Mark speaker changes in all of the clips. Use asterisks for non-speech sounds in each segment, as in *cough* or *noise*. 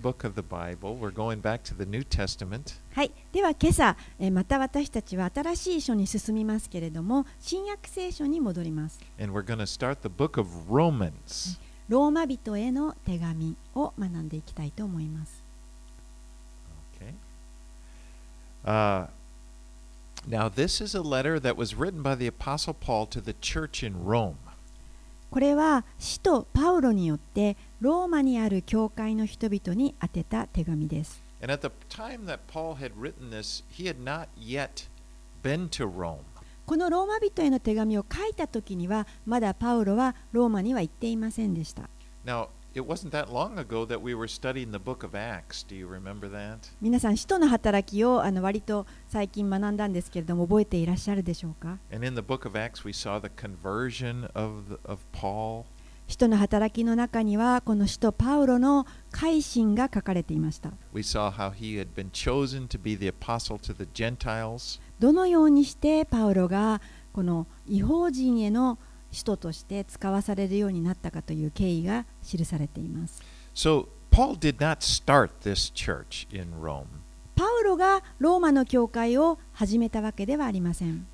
Speaker 1: book of the Bible. We're going back to the New Testament.
Speaker 2: はい、では今朝、えーまた私たちは新しい書に進みますけれども、新約聖書に戻ります。
Speaker 1: And we're going to start the book of Romans.
Speaker 2: ローマ人への手紙を学んでいきたいと思います。
Speaker 1: Okay. Uh, now, this is a letter that was written by the Apostle Paul to the church in Rome.
Speaker 2: これは使徒パウロによってローマにある教会の人々に宛てた手紙です。このローマ人への手紙を書いた時には、まだパウロはローマには行っていませんでした。皆さん、使徒の働きをあの割と最近学んだんですけれ、ども、覚えていらっしゃるでしょうか？人の働きの中にはこの使徒パウロの改心が書かれていました。どのようにしてパウロがこの違法人への使徒として使わされるようになったかという経緯が記されています。
Speaker 1: So, Paul did not start this church in Rome.
Speaker 2: パウロがローマの教会を始めたわけではありません。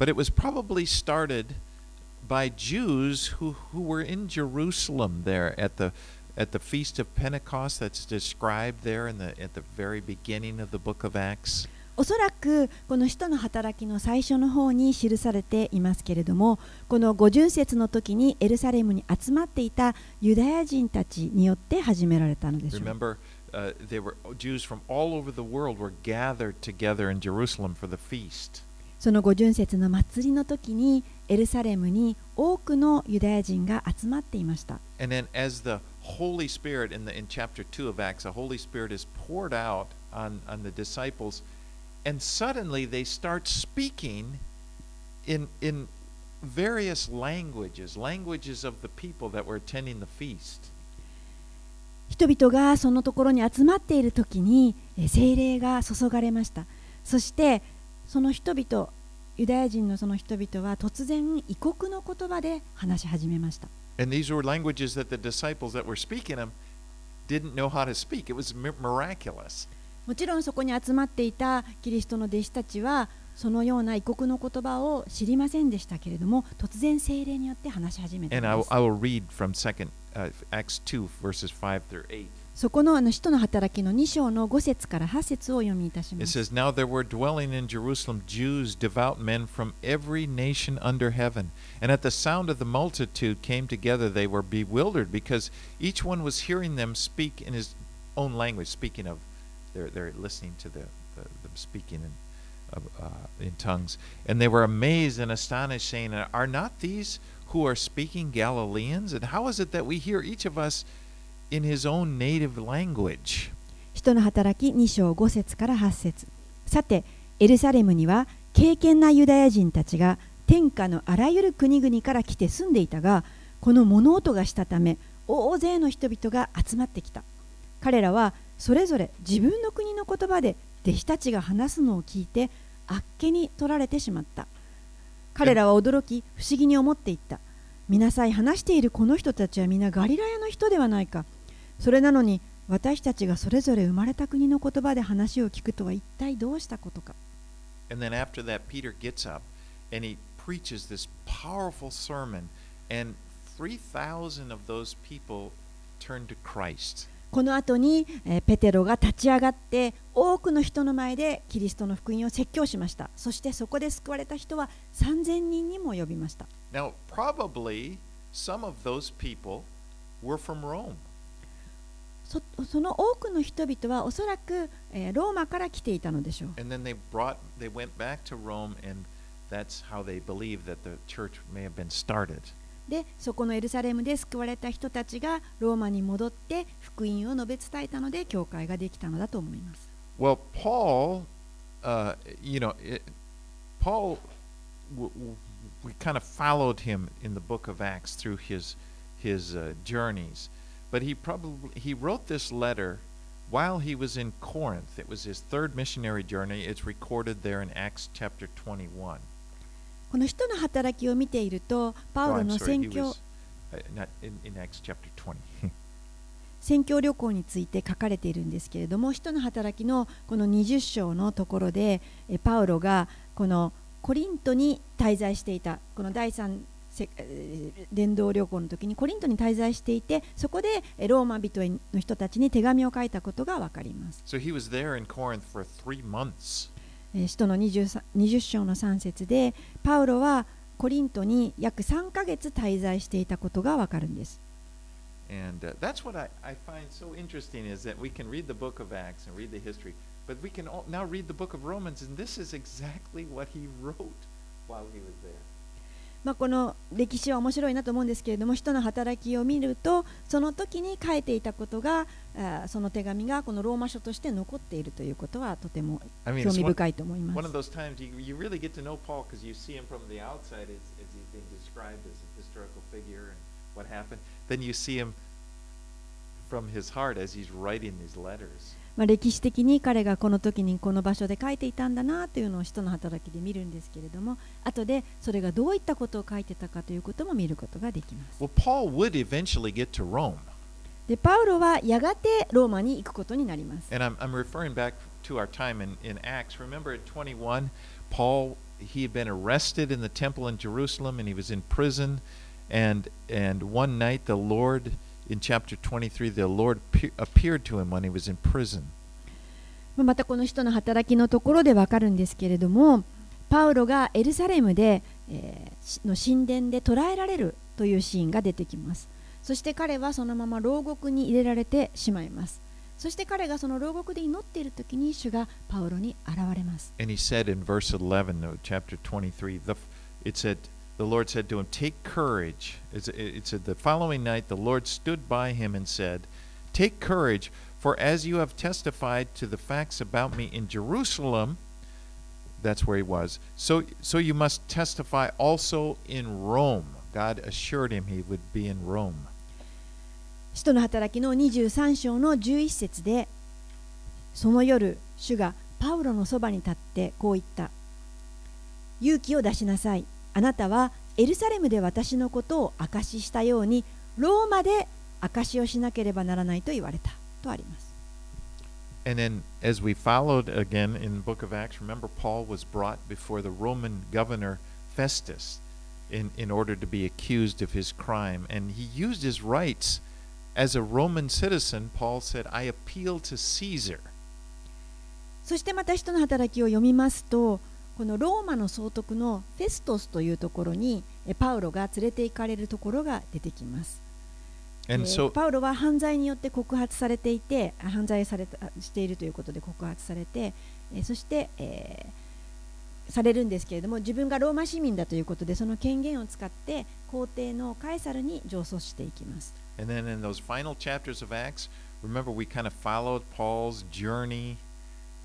Speaker 1: By Jews who, who were in Jerusalem there at the at the feast of Pentecost that's described there in the at the very beginning of the book of Acts.
Speaker 2: おそらくこの使徒の働きの最初の方に記されていますけれどもこの五巡節の時にエルサレムに集まっていたユダヤ人たちによって始められたのでしょう。
Speaker 1: Remember, uh, they were Jews from all over the world were gathered together in Jerusalem for the feast.
Speaker 2: その五巡節の祭りの時にエルサレムに多くのユダヤ人が集まっていました。
Speaker 1: And then, as the Holy Spirit in the in chapter two of Acts, the Holy Spirit is poured out on on the disciples, and suddenly they start speaking in in various languages, languages of the people that were attending the feast.
Speaker 2: 人々がそのところに集まっている時にえー聖霊が注がれました。そしてその人々、ユダヤ人のその人々は突然異国の言葉で話し始めました。
Speaker 1: And these were languages that the disciples that were speaking them didn't know how to speak. It was mi- miraculous.
Speaker 2: もちろんそこに集まっていたキリストの弟子たちはそのような異国の言葉を知りませんでしたけれども突然聖霊によって話し始めたん
Speaker 1: And
Speaker 2: です
Speaker 1: I will read from second uh, Acts two verses five through eight.
Speaker 2: そこのあの使徒の働きの2章の5節から8節をお読みいたし
Speaker 1: It
Speaker 2: ます
Speaker 1: says, Now there were dwelling in Jerusalem Jews, devout men from every nation under heaven. And at the sound of the multitude came together, they were bewildered because each one was hearing them speak in his own language, speaking of, they're, they're listening to the, the, them speaking in, of, uh, in tongues. And they were amazed and astonished, saying, Are not these who are speaking Galileans? And how is it that we hear each of us In his own native language?
Speaker 2: 使徒の働き2章5節から8節。さてエルサレムには敬虔なユダヤ人たちが天下のあらゆる国々から来て住んでいたがこの物音がしたため大勢の人々が集まってきた。彼らはそれぞれ自分の国の言葉で弟子たちが話すのを聞いてあっけに取られてしまった。彼らは驚き不思議に思っていった。見なさい話しているこの人たちは皆ガリラヤの人ではないか。それなのに私たちがそれぞれ生まれた国の言葉で話を聞くとは一体どうしたことか
Speaker 1: And then after that, Peter gets up and he preaches this powerful sermon, and 3,000 of those people turn to Christ.
Speaker 2: この後に、えーペテロが立ち上がって多くの人の前でキリストの福音を説教しましたそしてそこで救われた人は3000人にも及びました
Speaker 1: Now, probably some of those people were from Rome.
Speaker 2: そその多くの人々はおそらく、えーローマから来ていたのでしょう
Speaker 1: And then they brought, they went back to Rome, and that's how they believe that the church may have been started.
Speaker 2: でそこのエルサレムで救われた人たちがローマに戻って福音を述べ伝えたので教会ができたのだと思います
Speaker 1: Well, Paul, uh, you know, it, Paul, w- w- we kind of followed him in the book of Acts through his his uh, journeys, but he probably he wrote this letter while he was in Corinth. It was his third missionary journey. It's recorded there in Acts chapter 21.
Speaker 2: この人の働きを見ているとパウ
Speaker 1: Oh,
Speaker 2: ロの宣教
Speaker 1: was uh, not in, in Acts chapter 20.
Speaker 2: 宣教旅行について書かれているんですけれども、使徒の働きのこの20章のところで、えパウロがこのコリントに滞在していた、この第3せえー伝道旅行の時にコリントに滞在していて、そこでえローマ人の人たちに手紙を書いたことがわかります。
Speaker 1: So he was there in Corinth for three months.
Speaker 2: えー使徒の 20, 20章の3節で、パウロはコリントに約3ヶ月滞在していたことがわかるんです。
Speaker 1: And uh, that's what I, I find so interesting is that we can read the book of Acts and read the history, but we can all, now read the book of Romans, and this is exactly what he wrote while he was there.
Speaker 2: まあ、この歴史は面白いなと思うんですけれども人の働きを見るとその時に書いていたことがその手紙がこのローマ書として残っているということはとても
Speaker 1: I mean,
Speaker 2: 興味深いと思います。
Speaker 1: those times you, you really get to know Paul because you see him from the outside as, as he's being described as a historical figure and what happened. Then you see him from his heart as he's writing these letters.
Speaker 2: まあ、歴史的に彼がこの時にこの場所で書いていたんだなというのを人の働きで見るんですけれども後でそれがどういったことを書いてたかということも見ることができます。
Speaker 1: Well, Paul would eventually get to Rome.
Speaker 2: でパウロはやがてローマに行くことになります。
Speaker 1: And I'm, I'm referring back to our time in, in Acts. Remember at 21, Paul, he had been arrested in the temple in Jerusalem and he was in prison. And, and one night, the Lord, in chapter 23, the Lord pe- appeared to him when he was in prison.
Speaker 2: またこの人の働きのところでわかるんですけれどもパウロがエルサレムで、えーしの神殿で捕らえられるというシーンが出てきます。そして彼はそのまま牢獄に入れられてしまいます。そして彼がその牢獄で祈っている時に主がパウロに現れます。
Speaker 1: And he said in verse 11 of chapter 23, the, it said, the Lord said to him, Take courage. It's- It it said, The following night, the Lord stood by him and said, Take courage, for as you have testified to the facts about me in Jerusalem, that's where he was, so, so you must testify also in Rome. God assured him he would be in Rome.
Speaker 2: 使徒の働きの23章の11節でその夜主がパウロのそばに立ってこう言った勇気を出しなさい あなたはエルサレムで私のことを証ししたようにローマで証しをしなければならないと言われたとあります
Speaker 1: And then, as we followed again in the book of Acts, remember Paul was brought before the Roman governor Festus in, in order to be accused of his crime. And he used his rights as a Roman citizen. Paul said, I appeal to Caesar.
Speaker 2: そしてまた人の働きを読みますとこのローマの総督のフェストスというところにえパウロが連れて行かれるところが出てきます。
Speaker 1: And
Speaker 2: えー
Speaker 1: so,
Speaker 2: パウロは犯罪によって告発されていてあ犯罪されたしているということで告発されて、えーそして、えーされるんですけれども自分がローマ市民だということでその権限を使って皇帝のカエサルに上訴していきます。
Speaker 1: and then in those final chapters of Acts, remember we kind of followed Paul's journey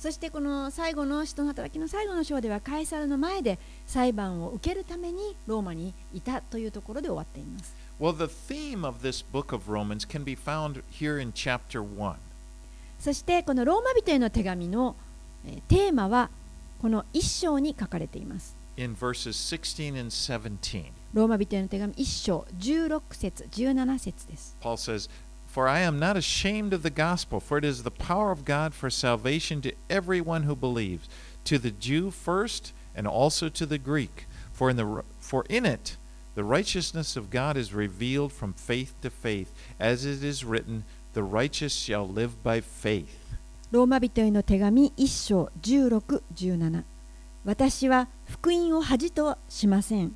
Speaker 2: そしてこの最後の人の働きの最後の章ではカエサルの前で裁判を受けるためにローマにいたというところで終わっています
Speaker 1: Well, the theme of this book of Romans can be found here in chapter 1.
Speaker 2: そしてこのローマ人への手紙のえーテーマはこの一章に書かれています
Speaker 1: in verses 16 and 17.
Speaker 2: ローマ人への手紙1章16節17節です。
Speaker 1: Paul says, For I am not ashamed of the gospel, for it is the power of God for salvation to everyone who believes, to the Jew first, and also to the Greek. For in, the, for in it the righteousness of God is revealed from faith to faith, as it is written, The righteous shall live by faith.
Speaker 2: ローマ人への手紙1章16、17私は福音を恥としません。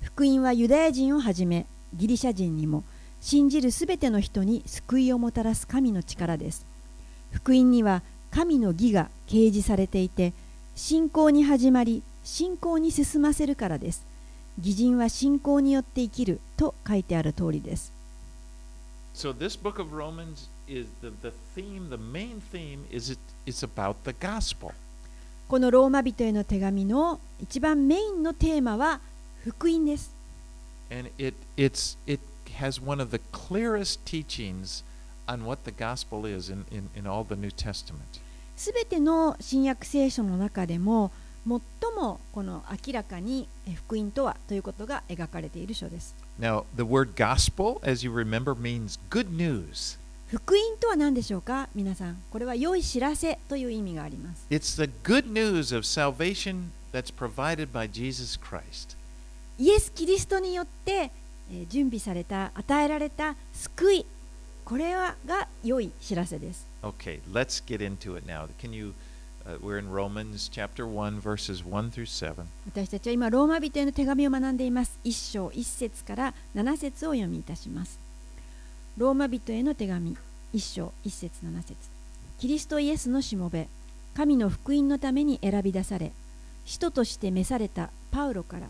Speaker 2: 福音はユダヤ人をはじめギリシャ人にも 信じるすべての人に救いをもたらす神の力です。福音には神の義が掲示されていて信仰に始まり信仰に進ませるからです。義人は信仰によって生きると書いてある通りです。
Speaker 1: So this book of Romans is the, the theme, the main theme is it, it's about the gospel.
Speaker 2: このローマ人への手紙の一番メインのテーマは福音です。
Speaker 1: And it, it's, it has one of the clearest teachings on what the gospel is in, in, in all the New Testament.
Speaker 2: すべての新約聖書の中でも最もこの明らかにえ福音とはということが描かれている書です。
Speaker 1: Now, the word gospel, as you remember, means good news.
Speaker 2: 福音とは何でしょうか皆さん。これは良い知らせという意味があります。
Speaker 1: It's the good news of salvation that's provided by Jesus Christ.
Speaker 2: イエス・キリストによってえー準備された、与えられた救い。これはが良い知らせです。
Speaker 1: Okay, let's get into it now. Can you? Uh, we're in Romans chapter 1, verses 1 through 7.
Speaker 2: 私たちは今、ローマ人への手紙を学んでいます。1章1節から7節をお読みいたします。ローマ人への手紙1章1節7節キリストイエスのしもべ、神の福音のために選び出され、使徒として召されたパウロから、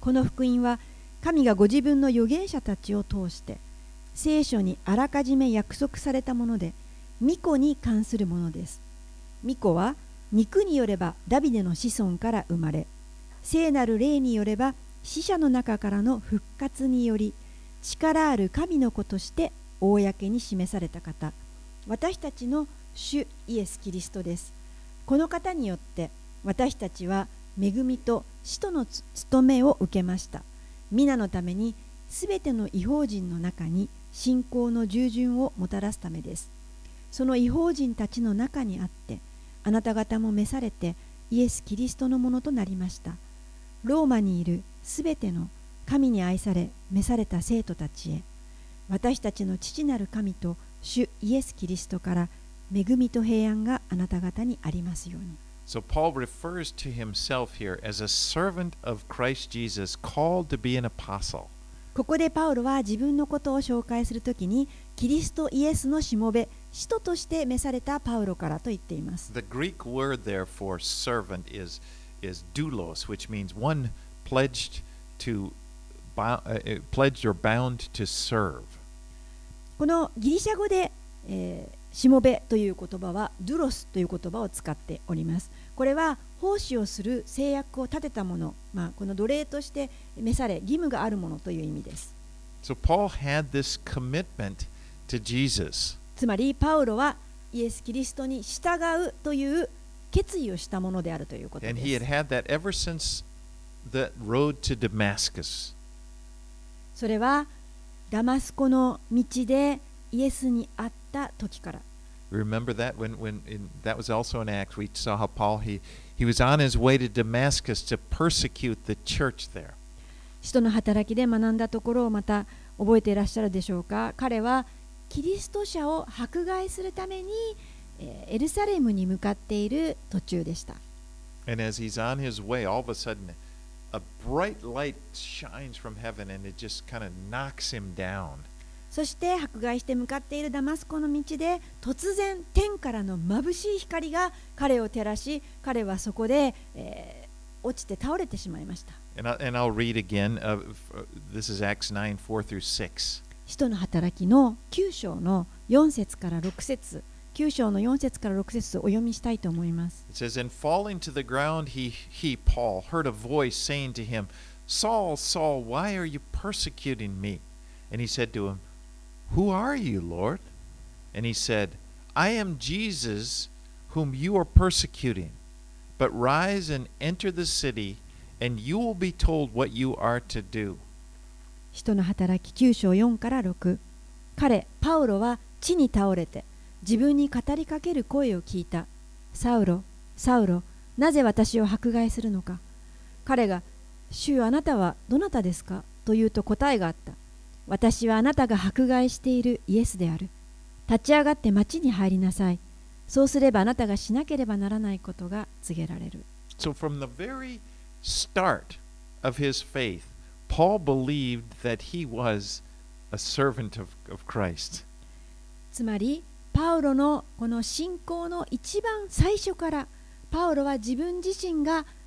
Speaker 2: この福音は神がご自分の預言者たちを通して、聖書にあらかじめ約束されたもので、御子に関するものです。御子は肉によればダビデの子孫から生まれ聖なる霊によれば死者の中からの復活により力ある神の子として公に示された方。私たちの主イエス・キリストです。この方によって私たちは恵みと使徒の務めを受けました。皆のためにすべての違法人の中に信仰の従順をもたらすためですその違法人たちの中にあってあなた方も召されてイエス・キリストのものとなりました。ローマにいるすべての神に愛され召された生徒たちへ私たちの父なる神と主イエス・キリストから恵みと平安があなた方にありますように。
Speaker 1: So Paul refers to himself here as a servant of Christ Jesus called to be an apostle.
Speaker 2: ここでパウロは自分のことを紹介するときにキリストイエスのしもべ、使徒として召されたパウロからと言っています。
Speaker 1: The Greek word there for servant is is doulos, which means one pledged to bou- uh, uh, pledged or bound to serve.
Speaker 2: このギリシャ語で、えー しもべという言葉はドゥロスという言葉を使っております。これは奉仕をする制約を立てたもの、まあ、この奴隷として召され義務があるものという意味です。
Speaker 1: So Paul had this commitment to Jesus.
Speaker 2: つまりパウロはイエス・キリストに従うという決意をしたものであるということ
Speaker 1: And
Speaker 2: で
Speaker 1: he had
Speaker 2: す。
Speaker 1: had that ever since the road to Damascus.
Speaker 2: それはダマスコの道でイエスに会った時から。
Speaker 1: Remember that when when in, that was also in Acts we saw how Paul he he was on his way to Damascus to persecute the church there.
Speaker 2: 使徒の働きで学んだところをまた覚えていらっしゃるでしょうか彼はキリスト者を迫害するためにえーエルサレムに向かっている途中でした。
Speaker 1: And as he's on his way, all of a sudden a bright light shines from heaven and it just kind of knocks him down.
Speaker 2: そして迫害して向かっているダマスコの道で突然天からの眩しい光が彼を照らし彼はそこで、えー落ちて倒れてしまいました。
Speaker 1: And, I'll read again. Uh, f- this is Acts 9 4 through 6.
Speaker 2: 使徒の働きの9章の4節から6節9章の4節から6節をお読みしたいと思います。
Speaker 1: It says, And falling to the ground, he, he, Paul, heard a voice saying to him, Saul, Saul, why are you persecuting me? And he said to him, Who are you, Lord? And he said, I am Jesus whom you are persecuting. But rise and enter the city, and you will be told what you are to do.
Speaker 2: 使徒の働き9章4から6彼パウロは地に倒れて自分に語りかける声を聞いたサウロサウロなぜ私を迫害するのか彼が主あなたはどなたですかと言うと答えがあった私はあなたが迫害しているイエスである。立ち上がって町に入りなさい。そうすればあなたがしなければならないことが告げられる。
Speaker 1: So, from the very start of his faith, Paul believed that he was a servant of, of Christ.
Speaker 2: つまりパウロのこの信仰の一番最初からパウロは自分自身が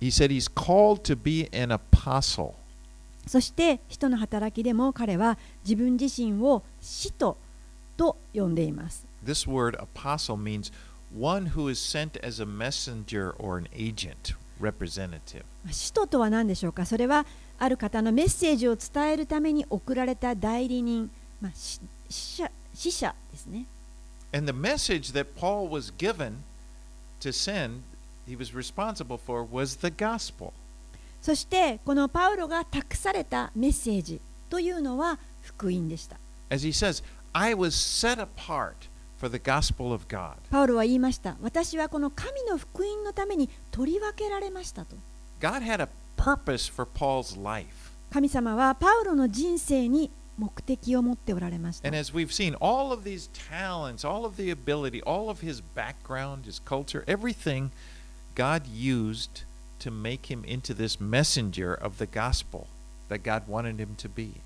Speaker 1: he said he's called to be an apostle.
Speaker 2: そして人の働きでも彼は自分自身を使徒と呼んでいます。
Speaker 1: This word apostle means one who is sent as a messenger or an agent, representative.
Speaker 2: 使徒とは何でしょうかそれはある方のメッセージを伝えるために送られた代理人、まあ、し使者使者ですね。
Speaker 1: And the message that Paul was given to send, he was responsible for, was the gospel.
Speaker 2: そしてこのパウロが託されたメッセージというのは福音でした。
Speaker 1: As he says, I was set apart for the gospel of God.
Speaker 2: パウロは言いました。私はこの神の福音のために取り分けられましたと。
Speaker 1: God had a purpose for Paul's life.
Speaker 2: 神様はパウロの人生に目的を持っておられました
Speaker 1: And。as we've seen, all of these talents, all of the ability, all of his background, his culture, everything God used to make him into this messenger of the gospel that God wanted him to be.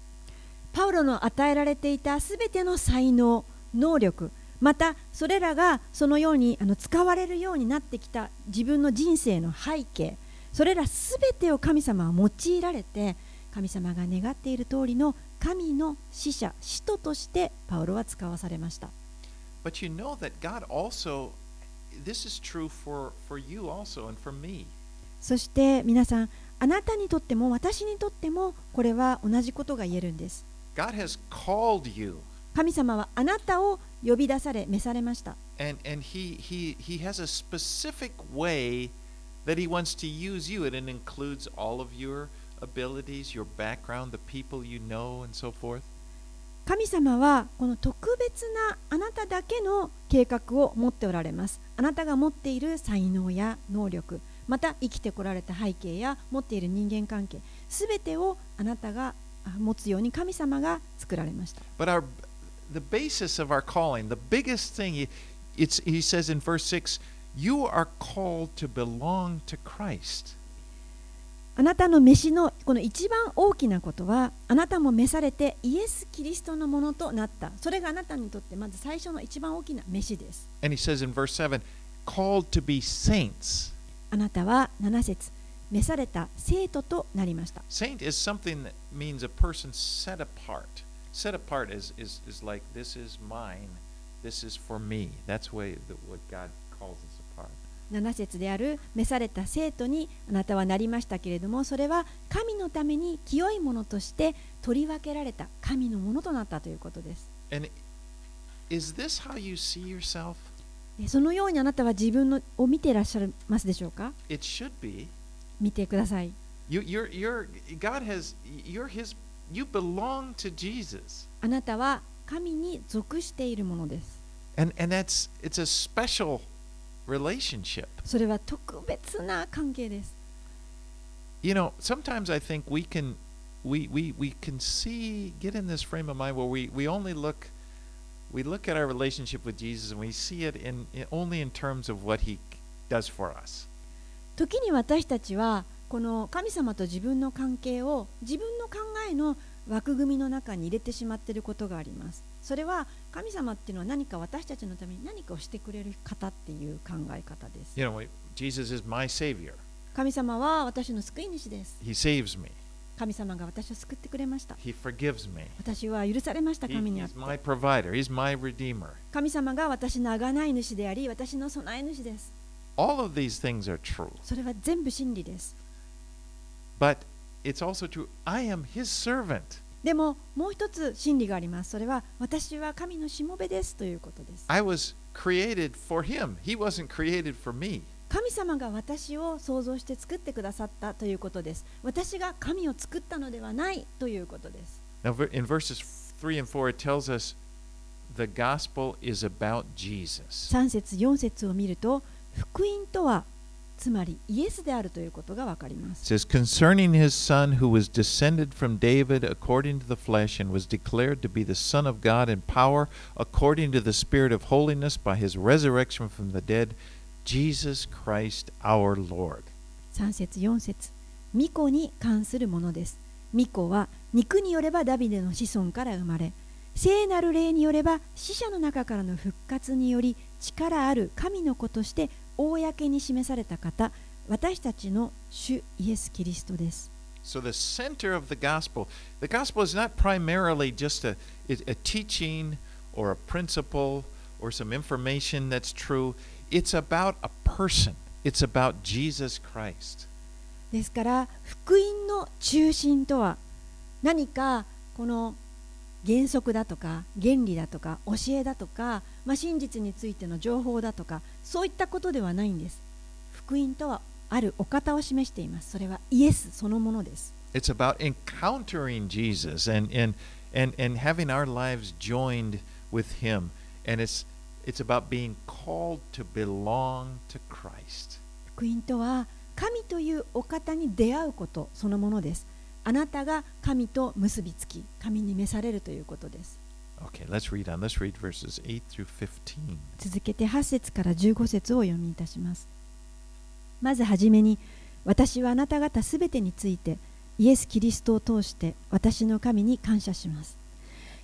Speaker 2: パウロの与えられていたすべての才能、能力、またそれらがそのようにあの使われるようになってきた自分の人生の背景、それらすべてを神様は用いられて、神様が願っている通りの神の使者、使徒としてパウロは使わされました。
Speaker 1: But you know that God also, this is true for, for you also and for me.
Speaker 2: そして皆さん、あなたにとっても私にとってもこれは同じことが言えるんです。
Speaker 1: God has called you
Speaker 2: 神様はあなたを呼び出され、召されました。
Speaker 1: and, and he, he, he has a specific way that he wants to use you and it includes all of your abilities, your background, the people you know and so forth.
Speaker 2: 神様はこの特別なあなただけの計画を持っておられます。あなたが持っている才能や能力、また生きてこられた背景や持っている人間関係、すべてをあなたが持つように神様が作られました。
Speaker 1: But our the basis of our calling, the biggest thing, it's, he says in verse 6, you are called to belong to Christ.
Speaker 2: あなたの飯のこの一番大きなことは、あなたも召されてイエス・キリストのものとなった。それがあなたにとってまず最初の一番大きな飯です。
Speaker 1: And he says in verse 7, called to be saints.
Speaker 2: あなたは7節召された生徒となりました。
Speaker 1: Saint is something that means a person set apart. Set apart is, is, is like, this is mine, this is for me. That's way what God calls us apart.
Speaker 2: 7節である召された生徒にあなたはなりましたけれどもそれは神のために清いものとして取り分けられた神のものとなったということです
Speaker 1: And is this how you see yourself?
Speaker 2: でそのようにあなたは自分のを見ていらっしゃいますでしょうか
Speaker 1: ？It should be.
Speaker 2: 見てください
Speaker 1: You, you're, you're, God has, you're His, you belong to Jesus.
Speaker 2: あなたは神に属しているものです
Speaker 1: And, and that's, it's a special relationship.
Speaker 2: それは特別な関係です
Speaker 1: You know, sometimes I think we can, we, we, we can see, get in this frame of mind where we, we only look, we look at our relationship with Jesus and we see it in, in only in terms of what He does for us.
Speaker 2: 時に私たちはこの神様と自分の関係を自分の考えの枠組みの中に入れてしまっていることがありますそれは神様っていうのは何か私たちのために何かをしてくれる方っていう考え方です
Speaker 1: You know, Jesus is my Savior.
Speaker 2: 神様は私の救い主です
Speaker 1: He saves me.
Speaker 2: 神様が私を救ってくれました
Speaker 1: He forgives me.
Speaker 2: 私は許されました神にあっ
Speaker 1: he's
Speaker 2: て
Speaker 1: my provider. He's my redeemer.
Speaker 2: 神様が私の贖い主であり私の備え主です
Speaker 1: All of these things are true.
Speaker 2: それは全部真理です
Speaker 1: But it's also true. I am His servant.
Speaker 2: でももう一つ真理がありますそれは私は神のしもべですということです
Speaker 1: I was created for Him. He wasn't created for me.
Speaker 2: 神様が私を創造して作ってくださったということです。私が神を作ったのではないということです。
Speaker 1: Now, in verses 3 and 4, it tells us the gospel is about Jesus.
Speaker 2: 3節4節を見ると、福音とは、つまりイエスであるということがわかりま
Speaker 1: It
Speaker 2: す。
Speaker 1: says, concerning his son who was descended from David according to the flesh and was declared to be the Son of God in power according to the Spirit of holiness by his resurrection from the dead, Jesus Christ our Lord.
Speaker 2: 3節4節巫女に関するものです巫女は肉によればダビデの子孫から生まれ聖なる霊によれば死者の中からの復活により力ある神の子として公に示された方私たちの主イエス・キリストです
Speaker 1: So the center of the gospel, the gospel is not primarily just a, a teaching or a principle or some information that's true. It's about a person. It's about Jesus Christ.
Speaker 2: ですから福音の中心とは何かこの原則だとか原理だとか教えだとか、まあ、真実についての情報だとかそういったことではないんです福音とはあるお方を示していますそれはイエスそのものです
Speaker 1: It's about encountering Jesus and, and, and, and having our lives joined with Him. And it's, it's about being called to belong to Christ.
Speaker 2: 福音とは神というお方に出会うことそのものですあなたが神と結びつき神に召されるということです
Speaker 1: Okay, let's read on. Let's read verses 8 through 15.
Speaker 2: 続けて8節から15節を読みいたしますまずはじめに私はあなた方すべてについてイエス・キリストを通して私の神に感謝します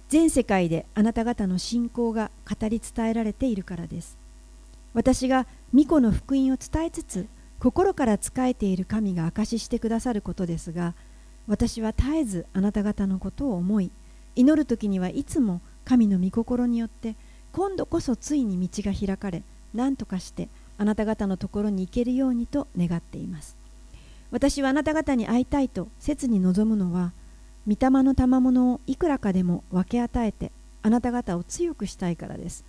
Speaker 2: 全世界であなた方の信仰が語り伝えられているからです私が御子の福音を伝えつつ心から仕えている神が証ししてくださることですが私は絶えずあなた方のことを思い祈る時にはいつも神の御心によって今度こそついに道が開かれ何とかしてあなた方のところに行けるようにと願っています。私はあなた方に会いたいと切に望むのは御霊の賜物をいくらかでも分け与えてあなた方を強くしたいからです。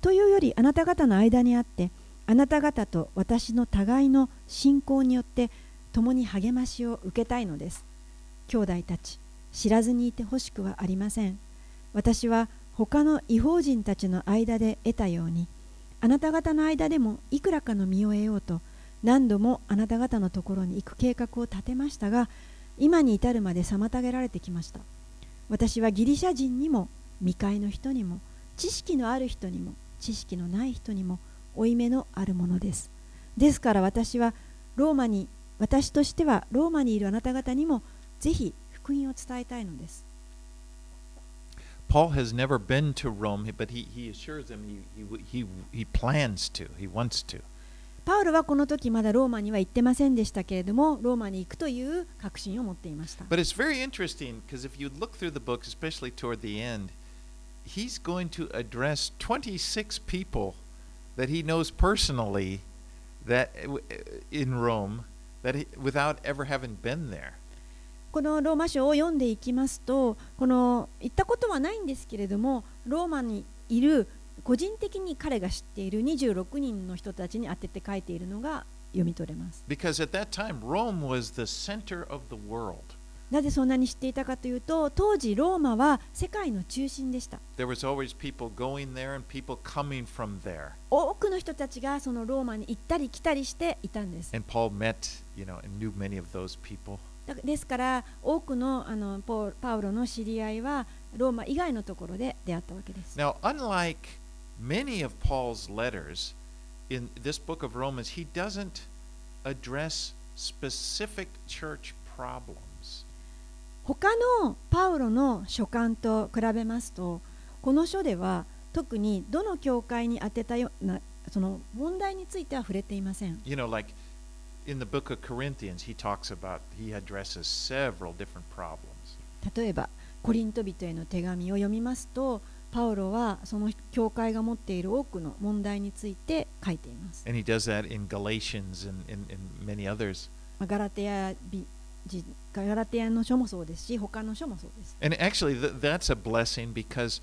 Speaker 2: というよりあなた方の間にあってあなた方と私の互いの信仰によって共に励ましを受けたいのです。兄弟たち知らずにいてほしくはありません。私は他の違法人たちの間で得たようにあなた方の間でもいくらかの身を得ようと何度もあなた方のところに行く計画を立てましたが今に至るまで妨げられてきました。私はギリシャ人にも未開の人にも知識のある人にも知識のない人にも負い目のあるものです。ですから私はローマに私としてはローマにいるあなた方にもぜひ福音を伝えたいのです
Speaker 1: Paul has never been to Rome, but he, he assures them he, he, he, he plans to, he wants to.
Speaker 2: パウロはこの時まだローマには行ってませんでしたけれどもローマに行くという確信を持っていました
Speaker 1: But it's very interesting because if you look through the book, especially toward the end, he's going to address 26 people that he knows personally that in Rome that he, without ever having been there.
Speaker 2: このローマ書を読んでいきますとこの言ったことはないんですけれどもローマにいる個人的に彼が知っている26人の人たちに当てて書いているのが読み取れます。なぜそんなに知っていたかというと当時ローマは世界の中心でした。多くの人たちがそのローマに行ったり来たりしていたんです。だですから多くのあのポーパウロの知り合いはローマ以外のところで出会ったわけです
Speaker 1: Now, unlike many of Paul's letters in this book of Romans, he doesn't address specific church problems.
Speaker 2: 他のパウロの書簡と比べますとこの書では特にどの教会に当てたようなその問題については触れていません
Speaker 1: You know, like in the book of Corinthians, he talks about, he addresses several different problems.
Speaker 2: 例えばコリント人への手紙を読みますとパウロはその教会が持っている多くの問題について書いています。
Speaker 1: And he does that in Galatians and, and, and many others.
Speaker 2: まあガラテアビじガラテアの書もそうですし他の書もそうです。
Speaker 1: And actually, th- that's a blessing because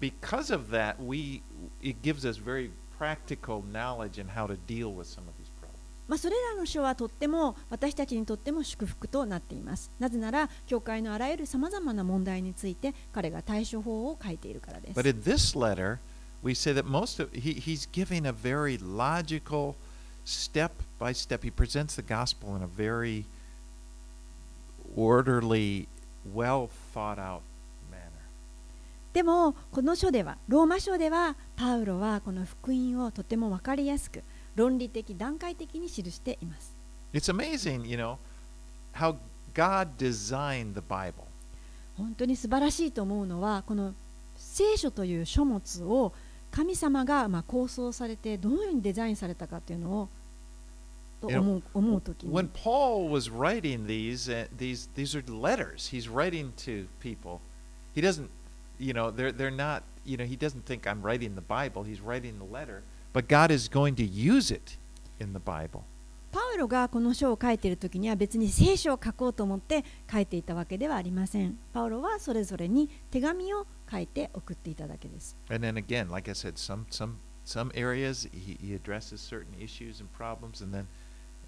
Speaker 1: because of that, we it gives us very practical knowledge in how to deal with some of these problems.
Speaker 2: まあ、それらの書はとっても私たちにとっても祝福となっています。なぜなら教会のあらゆるさまざまな問題について彼が対処法を書いているからです
Speaker 1: But。in this letter, we say that most of he, he's giving a very logical step by step. He presents the gospel in a very orderly, well thought out manner.
Speaker 2: でもこの書ではローマ書ではパウロはこの福音をとても分かりやすく論理的段階的に記しています。
Speaker 1: It's amazing, you know, how God designed the Bible.
Speaker 2: 本当に素晴らしいと思うのはこの聖書という書物を神様がまあ構想されてどのようにデザインされたかっていうのをと思う思うときに
Speaker 1: When Paul was writing these, uh, these, these are letters. He's writing to people. He doesn't, you know, they're, they're not, you know, he doesn't think I'm writing the Bible. He's writing the letter. But God is going to use it in the Bible.
Speaker 2: パウロがこの書を書いている時には別に聖書を書こうと思って書いていたわけではありません。パウロはそれぞれに手紙を書いて送っていただけです。
Speaker 1: And then again, like I said, some, some, some areas he, he addresses certain issues and problems. And then,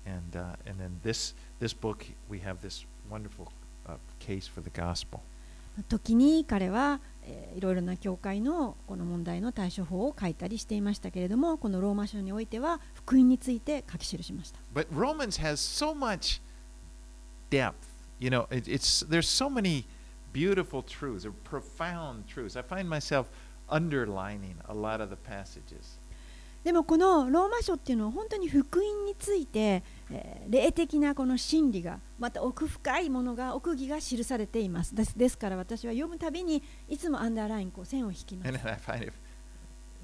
Speaker 1: and, uh, and then this, this book, we have this wonderful uh, case for the gospel.
Speaker 2: 時に彼は、えーいろいろな教会のこの問題の対処法を書いたりしていましたけれどもこのローマ書においては福音について書き記しました
Speaker 1: But Romans has so much depth. You know, it, it's there's so many beautiful truths or profound truths. I find myself underlining a lot of the passages.
Speaker 2: でもこのローマ書っていうのは本当に福音について、えー霊的なこの真理がまた奥深いものが奥義が記されていますですですから私は読むたびにいつもアンダーラインこう線を引きます
Speaker 1: then I find it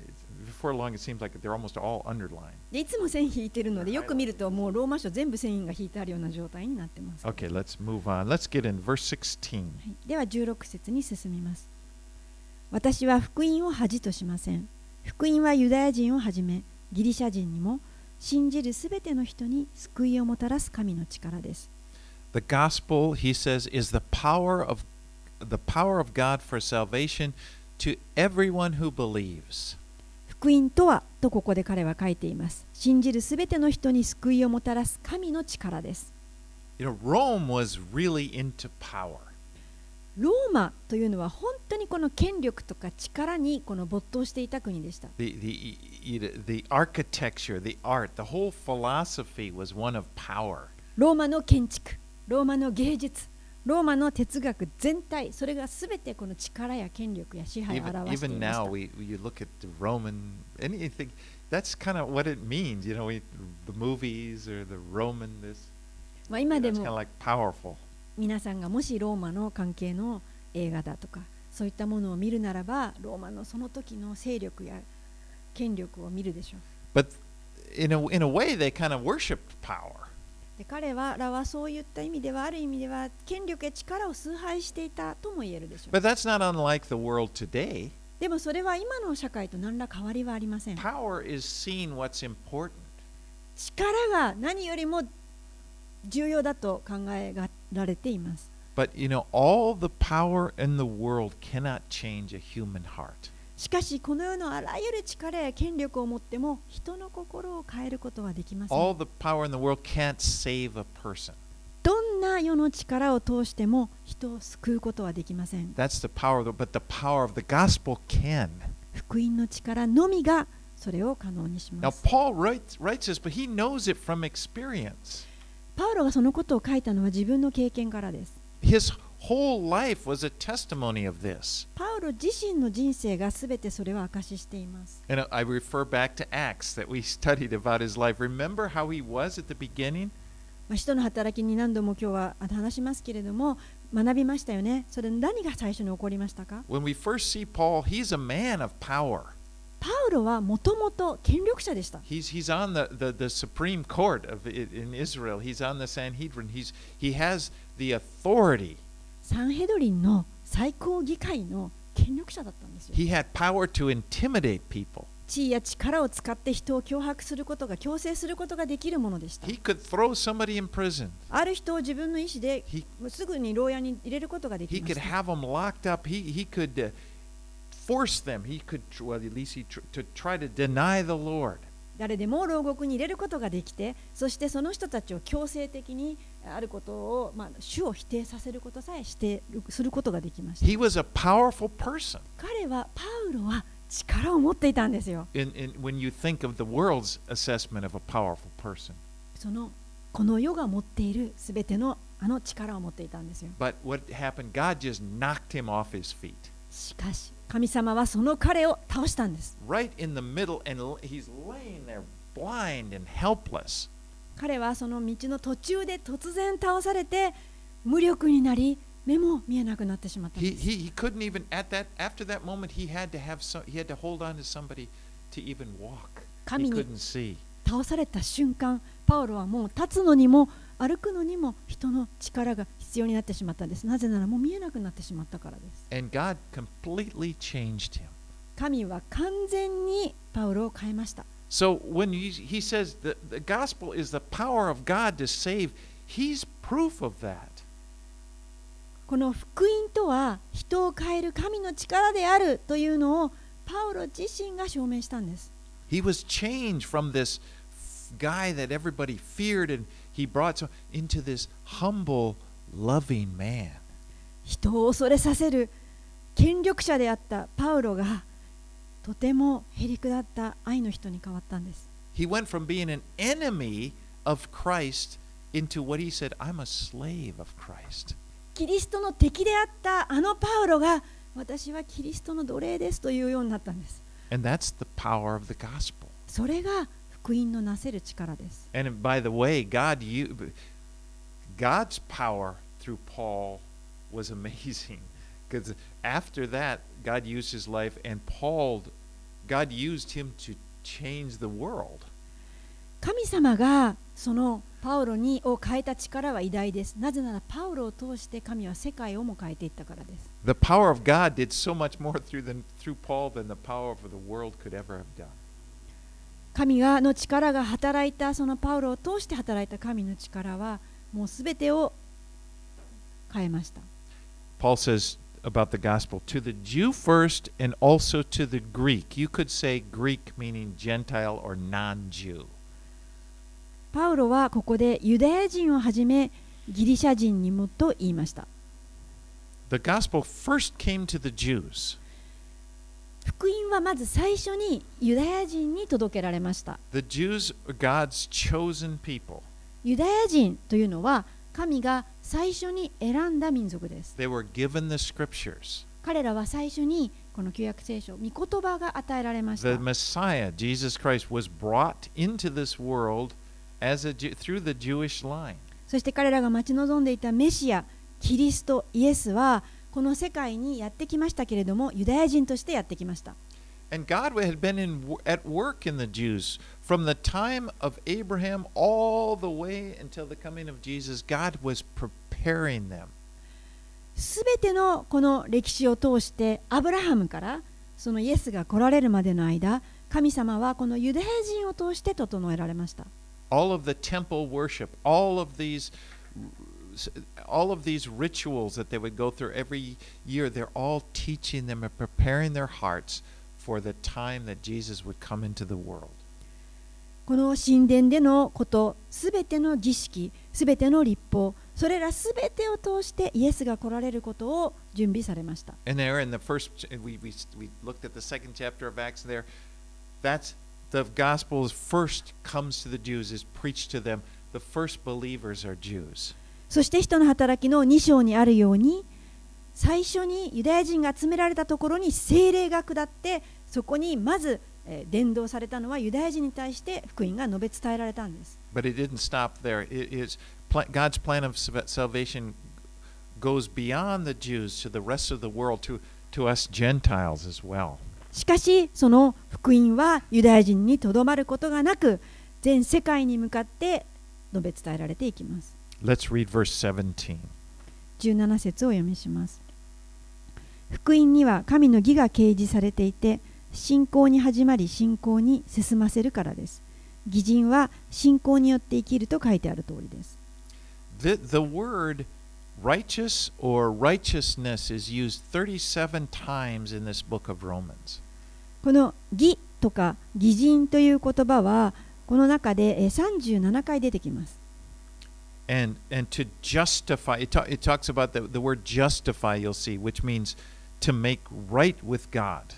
Speaker 1: it's, before long it seems like they're almost all underlined.
Speaker 2: でいつも線引いてるのでよく見るともうローマ書全部線が引いてあるような状態になってます
Speaker 1: Okay, let's move on. Let's get in verse 16.
Speaker 2: はいでは16節に進みます。私は福音を恥としません。福音はユダヤ人をはじめ、ギリシャ人にも、信じるすべての人に救いをもたらす神の力です。
Speaker 1: The gospel, he says, is the power of the power of God for salvation to everyone who believes.
Speaker 2: 福音とは、とここで彼は書いています。信じるすべての人に救いをもたらす神の力です。
Speaker 1: You know, Rome was really into power.
Speaker 2: ローマというのは本当にこの権力とか力にこの没頭していた国でした。
Speaker 1: The, the, the architecture, the art, the whole philosophy was one of power.
Speaker 2: ローマの建築、ローマの芸術、ローマの哲学全体、それがすべてこの力や権力や支配を
Speaker 1: Even,
Speaker 2: 表してい
Speaker 1: even
Speaker 2: まし
Speaker 1: now,
Speaker 2: た。
Speaker 1: we, you look at the Roman, anything, that's kind of what it means. You know, we, the movies or the Roman, this,
Speaker 2: まあ今で
Speaker 1: that's kind of
Speaker 2: も
Speaker 1: like powerful.
Speaker 2: 皆さんがもしローマの関係の映画だとかそういったものを見るならばローマのその時の勢力や権力を見るでしょう。
Speaker 1: But in a, in a way, they kind of worshiped power.
Speaker 2: で彼はらはそういった意味ではある意味では権力や力を崇拝していたとも言えるでしょう。
Speaker 1: But that's not unlike the world today.
Speaker 2: でもそれは今の社会と何ら変わりはありません。
Speaker 1: Power is seeing what's important.
Speaker 2: 力が何よりも重要だと考えられています。
Speaker 1: But you know, all the power in the world cannot change a human heart.
Speaker 2: しかしこの世のあらゆる力や権力を持っても人の心を変えることはできません。
Speaker 1: All the power in the world can't save a person.
Speaker 2: どんな世の力を通しても人を救うことはできません。
Speaker 1: That's the power, the, but the power of the gospel can.
Speaker 2: 福音の力のみがそれを可能にし
Speaker 1: Now,
Speaker 2: ます。
Speaker 1: Paul writes, writes this, but he knows it from experience.
Speaker 2: パウロがそのことを書いたのは自分の経験からです。
Speaker 1: His whole life was a testimony of this.
Speaker 2: パウロ自身の人生がすべてそれを証ししています。
Speaker 1: And I refer back to Acts that we studied about his life. Remember how he was at the beginning?
Speaker 2: まあ、使徒の働きに何度も今日は話しますけれども学びましたよね。それ何が最初に起こりましたか
Speaker 1: When we first see Paul, he's a man of power.
Speaker 2: パウロはもともと権力者でした。サンヘドリンの最高議会の権力者だったんですよ。
Speaker 1: He court of intimidate people.
Speaker 2: 地位や力を使って人を脅迫することが強制することができるものでした。
Speaker 1: He could throw somebody in prison.
Speaker 2: 人を自分すぐに牢屋に入れることができました。
Speaker 1: He could have them locked up. He, he could, force them. He could, well, at least he tr- to try to deny the Lord.
Speaker 2: 誰でも牢獄に入れることができて、そしてその人たちを強制的にあることを、まあ、主を否定させることさえしてすることができました。
Speaker 1: He was a powerful person.
Speaker 2: 彼は、パウロは力を持っていたんですよ。
Speaker 1: In, in, when you think of the world's assessment of a powerful person.
Speaker 2: そのこの世が持っているすべてのあの力を持っていたんですよ。
Speaker 1: But what happened, God just knocked him off his feet.
Speaker 2: しかし、神様はその彼を倒したんです。彼はその道の途中で突然倒されて無力になり、目も見えなくなってしまったんです。神倒された瞬間、パウロはもう立つのにも歩くのにも人の力が必要になってしまったんですなぜならもう見えなくなってしまったからです
Speaker 1: And God completely changed him.
Speaker 2: 神は完全にパウロを変えました
Speaker 1: So when he, he says the, the gospel is the power of God to save, he's proof of that.
Speaker 2: この福音とは人を変える神の力であるというのをパウロ自身が証明したんです
Speaker 1: He was changed from this guy that everybody feared and he brought into this humble, loving man.
Speaker 2: 人を恐れさせる権力者であったパウロがとてもへりくだった愛の人に変わったんです
Speaker 1: He went from being an enemy of Christ into what he said, I'm a slave of Christ.
Speaker 2: キリストの敵であったあのパウロが私はキリストの奴隷ですというようになったんです
Speaker 1: And that's the power of the gospel.
Speaker 2: それが福音のなせる力です
Speaker 1: And by the way, God, you, God's power through Paul was amazing. Because after that, God used his life, and Paul, God used him to change the world.
Speaker 2: 神様がそのパウロにを変えた力は偉大ですなぜならパウロを通して神は世界をも変えていったからです
Speaker 1: The power of God did so much more through, than, through Paul than the power of the world could ever have done.
Speaker 2: 神がの力が働いたそのパウロを通して働いた神の力はもうすべてを変えました
Speaker 1: Paul says about the gospel to the Jew first and also to the Greek. You could say Greek meaning Gentile or non Jew.
Speaker 2: パウロはここでユダヤ人をはじめギリシャ人にもと言いました
Speaker 1: The gospel first came to the Jews.
Speaker 2: 福音はまず最初にユダヤ人に届けられました
Speaker 1: The Jews are God's chosen people.
Speaker 2: ユダヤ人というのは神が最初に選んだ民族です
Speaker 1: They were given the scriptures.
Speaker 2: 彼らは最初にこの旧約聖書御言葉が与えられまし
Speaker 1: The
Speaker 2: た
Speaker 1: Messiah, Jesus Christ, was brought into this world as a through the Jewish line.
Speaker 2: そして彼らが待ち望んでいたメシアキリストイエスはこの世界にやってきましたけれどもユダヤ人としてやってきました
Speaker 1: And God had been in, at work in the Jews from the time of Abraham all the way until the coming of Jesus. God was preparing them.
Speaker 2: すべてのこの歴史を通してアブラハムからそのイエスが来られるまでの間神様はこのユダヤ人を通して整えられました
Speaker 1: All of the temple worship, all of these all of these rituals that they would go through every year, they're all teaching them and preparing their hearts for the time that Jesus would come into the world.
Speaker 2: この神殿でのことすべての儀式すべての立法それらすべてを通してイエスが来られることを準備されました
Speaker 1: And there in the first, we, we, we looked at the second chapter of Acts there. That's the gospel is first comes to the Jews, is preached to them. The first believers are Jews.
Speaker 2: そして人の働きの2章にあるように最初にユダヤ人が集められたところに聖霊が下ってそこにまず、えー伝道されたのはユダヤ人に対して福音が述べ伝えられたんです
Speaker 1: But it didn't stop there. It is God's plan of salva- salvation goes beyond the Jews to the rest of the world, to, to us Gentiles as well.
Speaker 2: しかしその福音はユダヤ人にとどまることがなく全世界に向かって述べ伝えられていきます
Speaker 1: Let's read verse 17.
Speaker 2: 17節をお読みします福音には神の義が掲示されていて信仰に始まり信仰に進ませるからです義人は信仰によって生きると書いてある通りです
Speaker 1: The, the word righteous or righteousness is used 37 times in this book of Romans.
Speaker 2: この義とか義人という言葉はこの中でえー37回出てきます
Speaker 1: And, and to justify, it, ta- it talks about the, the word justify, you'll see, which means to make right with God.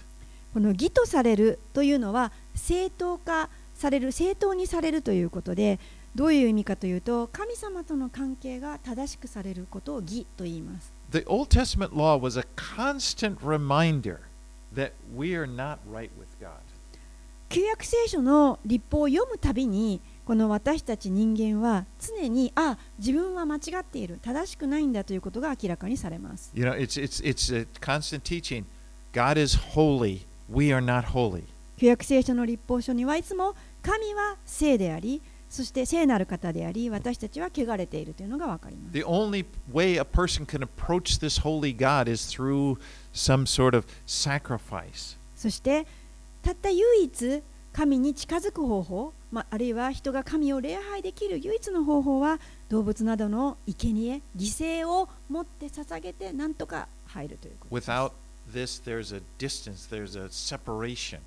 Speaker 2: この義とされるというのは正当化される正当にされるということでどういう意味かというと神様との関係が正しくされることを義と言います
Speaker 1: The Old Testament law was a constant reminder that we are not right with God.
Speaker 2: 旧約聖書の立法を読むたびにこの私たち人間は常にあ自分は間違っている正しくないんだということが明らかにされます
Speaker 1: You know, it's, it's, it's a constant teaching. God is holy. We are not holy.
Speaker 2: 旧約聖書の立法書にはいつも神は聖でありそして聖なる方であり私たちは汚れているというのが分かります
Speaker 1: The only way a person can approach this holy God is through some sort of sacrifice.
Speaker 2: そしてたった唯一神に近づく方法、まあ、あるいは人が神を礼拝できる唯一の方法は動物などの生贄犠牲を持って捧げて何とか入るということです
Speaker 1: Without this, there's a distance, there's a separation.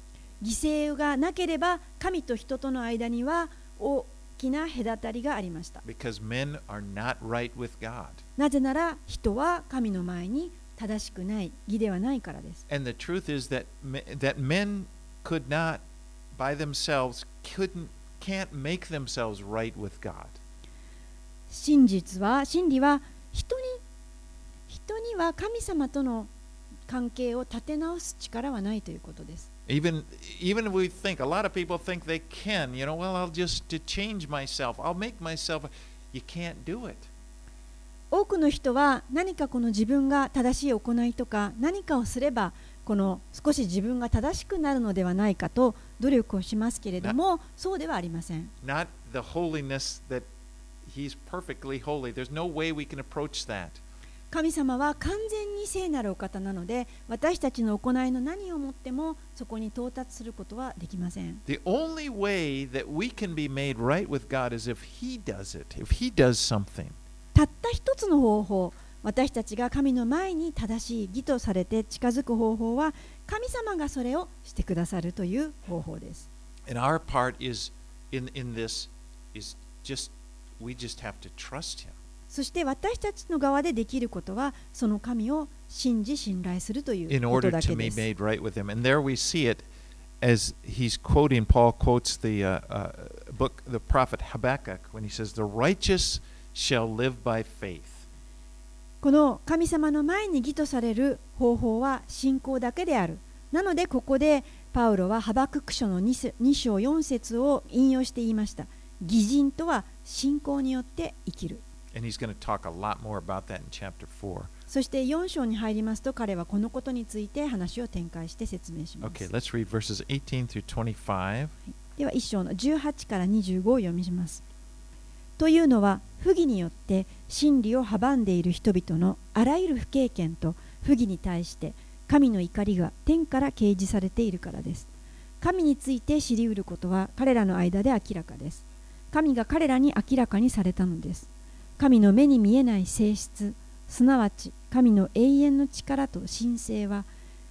Speaker 2: 犠牲がなければ神と人との間には大きな隔たりがありました
Speaker 1: Because men are not right with God.
Speaker 2: なぜなら人は神の前に正しくない義ではないからです
Speaker 1: And the truth is that that men could not, by themselves, couldn't, can't make themselves right with God.
Speaker 2: 真実は真理は人に人には神様との関係を立て直す力はないということです
Speaker 1: Even even we think a lot of people think they can, you know, well, I'll just to change myself. I'll make myself. You can't do it.
Speaker 2: 多くの人は何かこの自分が正しい行いとか何かをすればこの少し自分が正しくなるのではないかと努力をしますけれどもそうではありません
Speaker 1: Not the holiness that He's perfectly holy. There's no way we can approach that.
Speaker 2: 神様は完全に聖なるお方なので私たちの行いの何をもってもそこに到達することはできません
Speaker 1: The only way that we can be made right with God is if He does it. If He does something.
Speaker 2: たった一つの方法私たちが神の前に正しい義とされて近づく方法は神様がそれをしてくださるという方法です
Speaker 1: And our part is in in this is just we just have to trust Him.
Speaker 2: そして私たちの側でできることはその神を信じ信頼するとい
Speaker 1: in
Speaker 2: うこと
Speaker 1: order
Speaker 2: だ
Speaker 1: to
Speaker 2: け
Speaker 1: be
Speaker 2: です
Speaker 1: made right with him. And there we see it as he's quoting, Paul quotes the uh, uh, book, the prophet Habakkuk, when he says, The righteous shall live by faith.
Speaker 2: この神様の前に義とされる方法は信仰だけであるなのでここでパウロはハバクク書の 2, 2章4節を引用して言いました義人とは信仰によって生きる
Speaker 1: And he's going to talk a lot more about that in chapter 4.
Speaker 2: そして4章に入りますと彼はこのことについて話を展開して説明します。
Speaker 1: Okay, let's read verses 18 through 25.
Speaker 2: では1章の18から25を読みします。というのは不義によって真理を阻んでいる人々のあらゆる不経験と不義に対して神の怒りが天から掲示されているからです。神について知りうることは彼らの間で明らかです。神が彼らに明らかにされたのです。神の目に見えない性質、すなわち神の永遠の力と神性は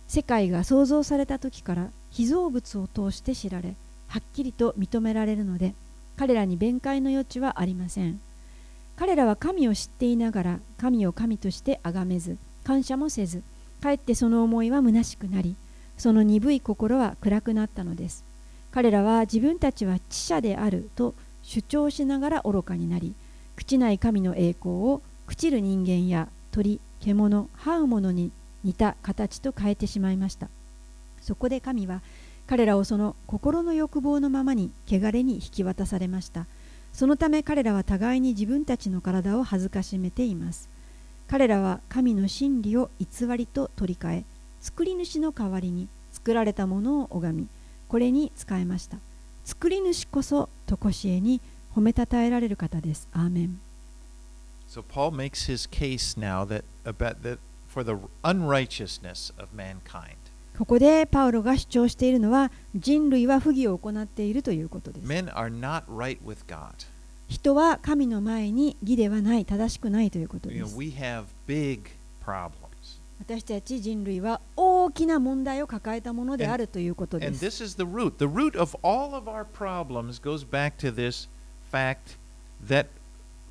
Speaker 2: 世界が創造された時から被造物を通して知られはっきりと認められるので彼らに弁解の余地はありません彼らは神を知っていながら神を神として崇めず感謝もせずかえってその思いは虚しくなりその鈍い心は暗くなったのです。彼らは自分たちは知者であると主張しながら愚かになり朽ちない神の栄光を朽ちる人間や鳥、獣、這うものに似た形と変えてしまいました。そこで神は彼らをその心の欲望のままに汚れに引き渡されました。そのため彼らは互いに自分たちの体を恥ずかしめています。彼らは神の真理を偽りと取り替え作り主の代わりに作られたものを拝みこれに仕えました。作り主こそ常しえに褒めたたえられる方です。アーメン。
Speaker 1: So Paul makes his case now that about that for the unrighteousness of mankind.
Speaker 2: ここでパウロが主張しているのは人類は不義を行っているということです
Speaker 1: Men are not right with God.
Speaker 2: 人は神の前に義ではない正しくないということで
Speaker 1: You know,
Speaker 2: す
Speaker 1: we have big problems.
Speaker 2: 私たち人類は大きな問題を抱えたものであるということで
Speaker 1: And
Speaker 2: す
Speaker 1: this is the root. The root of all of our problems goes back to this fact that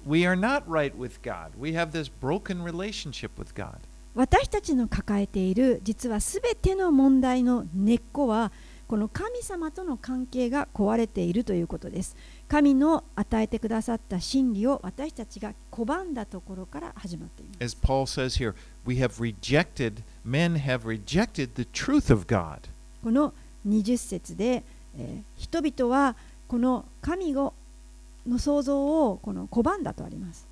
Speaker 1: we are not right with God. We have this broken relationship with God.
Speaker 2: 私たちの抱えている実はすべての問題の根っこはこの神様との関係が壊れているということです神の与えてくださった真理を私たちが拒んだところから始まっています
Speaker 1: As Paul says here, we have rejected, men have rejected the truth of God.
Speaker 2: この20節で、えー人々はこの神をの創造をこの拒んだとあります。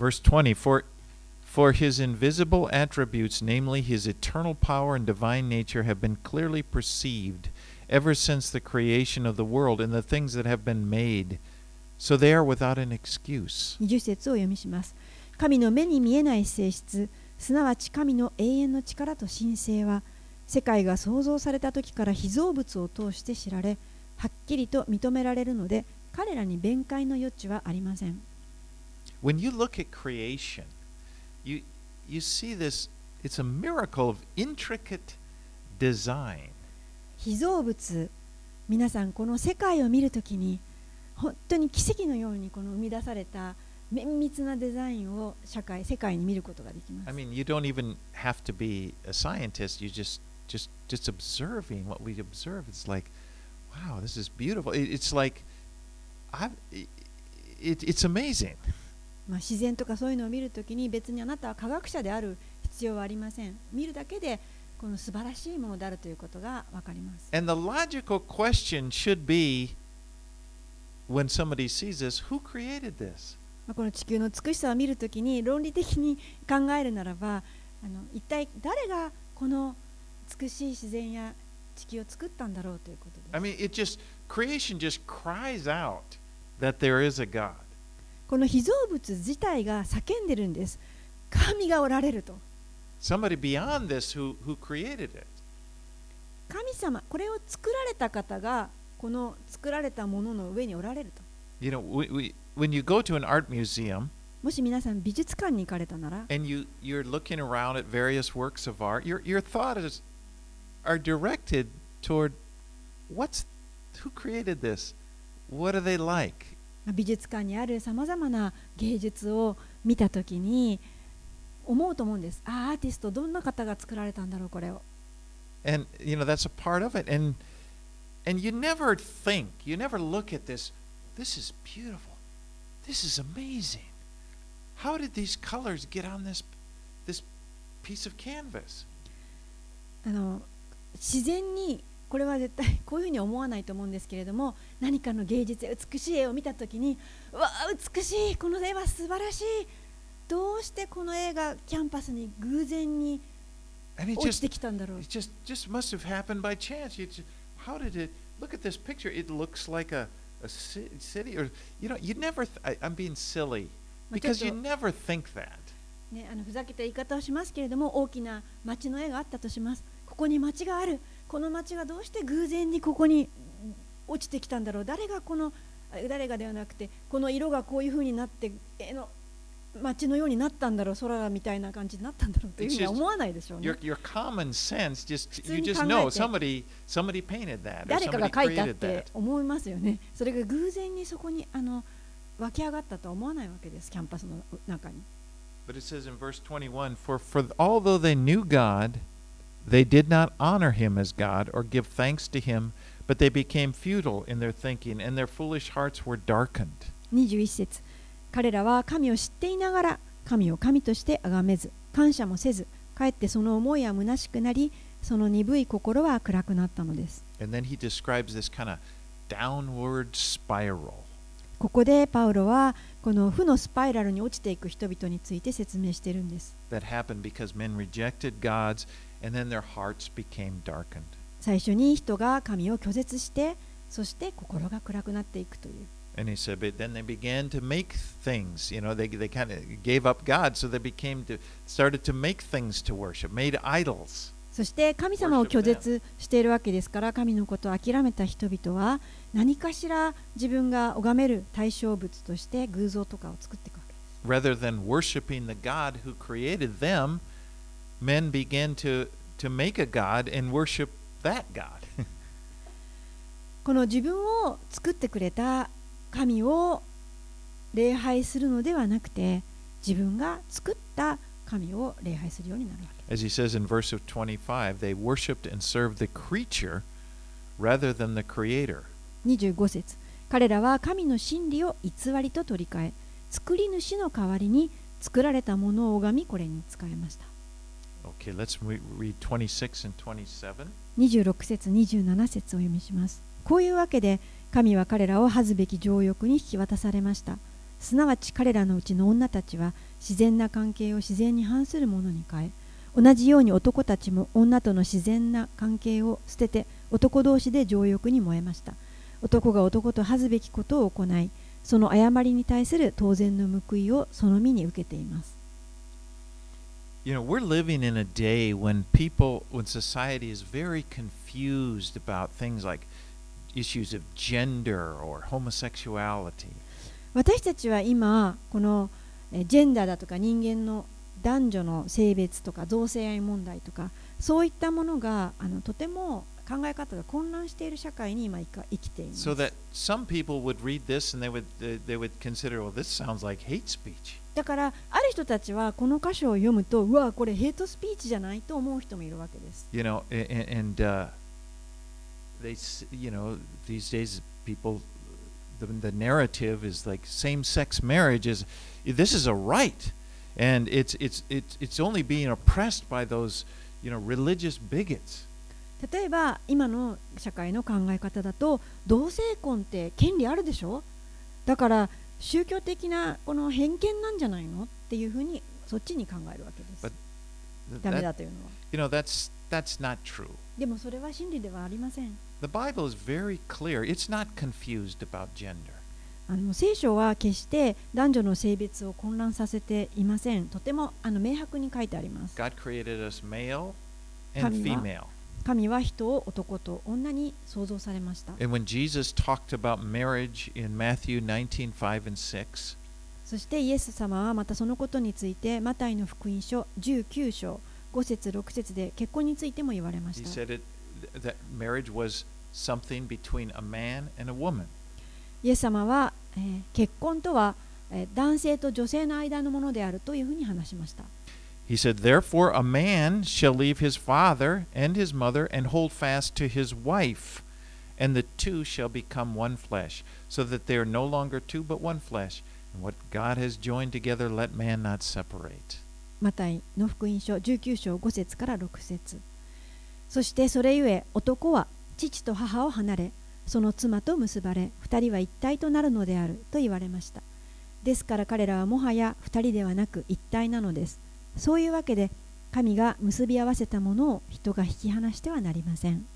Speaker 1: Verse 20 For, for his invisible attributes, namely his eternal power and divine nature, have been clearly perceived ever since the creation of the world and the things that have been made. So they are without an excuse.
Speaker 2: 20節を読みします。神の目に見えない性質、すなわち神の永遠の力と神聖は、世界が創造された時から被造物を通して知られ、はっきりと認められるので、彼らに弁解の余地はありません。
Speaker 1: When you look at creation, you, you see this, it's a miracle of intricate design.
Speaker 2: 被造物、皆さん、この世界を見るときに、本当に奇跡のようにこの生み出された綿密なデザインを社会、世界に見ることができます
Speaker 1: I。mean, you don't even have to be a scientist. You just, just, just observing what we observe. It's like, wow, this is beautiful. It, it's like, I, it, it's amazing.
Speaker 2: まあ、自然とかそういうのを見るときに別にあなたは科学者である必要はありません見るだけでこの素晴らしいものであるということがわかります
Speaker 1: And the logical question should be, when somebody sees this, who created this?
Speaker 2: まあこの地球の美しさを見るときに論理的に考えるならばあの一体誰がこの美しい自然や地球を作ったんだろうということです
Speaker 1: I mean, it just, creation just cries out that there is a God.
Speaker 2: この被造物自体が叫んでるんです神がおられると
Speaker 1: Somebody beyond this who, who created it.
Speaker 2: 神様これを作られた方がこの作られたものの上におられると
Speaker 1: You know, we, we, when you go to an art museum,
Speaker 2: もし皆さん美術館に行かれたなら
Speaker 1: and you you're looking around at various works of art your your thought is are directed toward what's who created this what are they like
Speaker 2: まあ美術館にあるさまざまな芸術を見たときに思うと思うんですああアーティストどんな方が作られたんだろうこれを
Speaker 1: and you know that's a part of it and and you never think you never look at this this is beautiful this is amazing how did these colors get on this this piece of canvas
Speaker 2: あの自然にこれは絶対こういうふうに思わないと思うんですけれども何かの芸術や美しい絵を見たときにわあ美しいこの絵は素晴らしいどうしてこの絵がキャンパスに偶然に落ちてきたんだろうね、あの、ふざけた言い方をしますけれども、大きな街の絵があったとします。ここに街がある。この町がどうして偶然にここに落ちてきたんだろう？誰がこのあ誰がではなくてこの色がこういうふうになって絵の町のようになったんだろう？空みたいな感じになったんだろう？というふうには思わないでしょうね。
Speaker 1: Your your common sense just you just know somebody somebody painted that
Speaker 2: 誰かが描いたって.思いますよね。それが偶然にそこにあの湧き上がったとは思わないわけですキャンパスの中に。
Speaker 1: But it says in verse 21, for for although they knew God, they did not honor him as God or give thanks to him, but they became futile in their thinking, and their foolish hearts were darkened.
Speaker 2: 21節彼らは神を知っていながら神を神として崇めず感謝もせずかえってその思いは虚しくなりその鈍い心は暗くなったのです
Speaker 1: And then he describes this kind of downward spiral.
Speaker 2: ここでパウロはこの負のスパイラルに落ちていく人々について説明しているんです
Speaker 1: that happened because men rejected God's
Speaker 2: 最初に人が神を拒絶して、そして心が暗くなっていくという。そして神様を拒絶しているわけですから、神のことを諦めた人々は何かしら自分が拝める対象物として偶像とかを作っていくわけです。
Speaker 1: men begin to, to make a god and worship that god. *laughs*
Speaker 2: この自分を作ってくれた神を礼拝するのではなくて自分が作った神を礼拝するようになるわけ
Speaker 1: です。25, the
Speaker 2: 25節彼らは神の真理を偽りと取り替え作り主の代わりに作られたものを拝みこれに使いました。
Speaker 1: 26 and 27.
Speaker 2: 26節27節を読みします。こういうわけで神は彼らを恥ずべき情欲に引き渡されました。すなわち彼らのうちの女たちは自然な関係を自然に反するものに変え同じように男たちも女との自然な関係を捨てて男同士で情欲に燃えました。男が男と恥ずべきことを行いその誤りに対する当然の報いをその身に受けています。
Speaker 1: You know, we're living in a day when people, when society is very confused about things like issues of gender or homosexuality.
Speaker 2: 私たちは今このえジェンダーだとか人間の男女の性別とか同性愛問題とかそういったものがあのとても考え方が混乱している社会に今生か生きています
Speaker 1: So that some people would read this and they would they, they would consider, well, this sounds like hate speech.
Speaker 2: だからある人たちはこの箇所を読むとうわこれヘイトスピーチじゃないと思う人もいるわけです
Speaker 1: You know, a- a- and, uh, they, you know, these days people, the, the narrative is like same-sex marriage is this is a right, and it's it's it's it's only being oppressed by those, you know, religious bigots.
Speaker 2: 例えば今の社会の考え方だと同性婚って権利あるでしょだから宗教的なこの偏見なんじゃないのっていうふうにそっちに考えるわけです。ダメだというのは。でもそれは真理ではありません。あの聖書は決して男女の性別を混乱させていません。とてもあの明白に書いてあります。神は人を男と女に創造されました。そしてイエス様はまたそのことについて、マタイの福音書19章、5節6節で結婚についても言われました。イエス様は、結婚とは、男性と女性の間のものであるというふうに話しました。
Speaker 1: He said, Therefore, a man shall leave his father and his mother and hold fast to his wife, and the two shall become one flesh, so that they are no longer two but one flesh. And what God has joined together, let man not separate.
Speaker 2: マタイの福音書19章5節から6節そしてそれゆえ男は父と母を離れその妻と結ばれ二人は一体となるのであると言われましたですから彼らはもはや二人ではなく一体なのです そういうわけで神が結び合わせたものを人が引き離してはなりません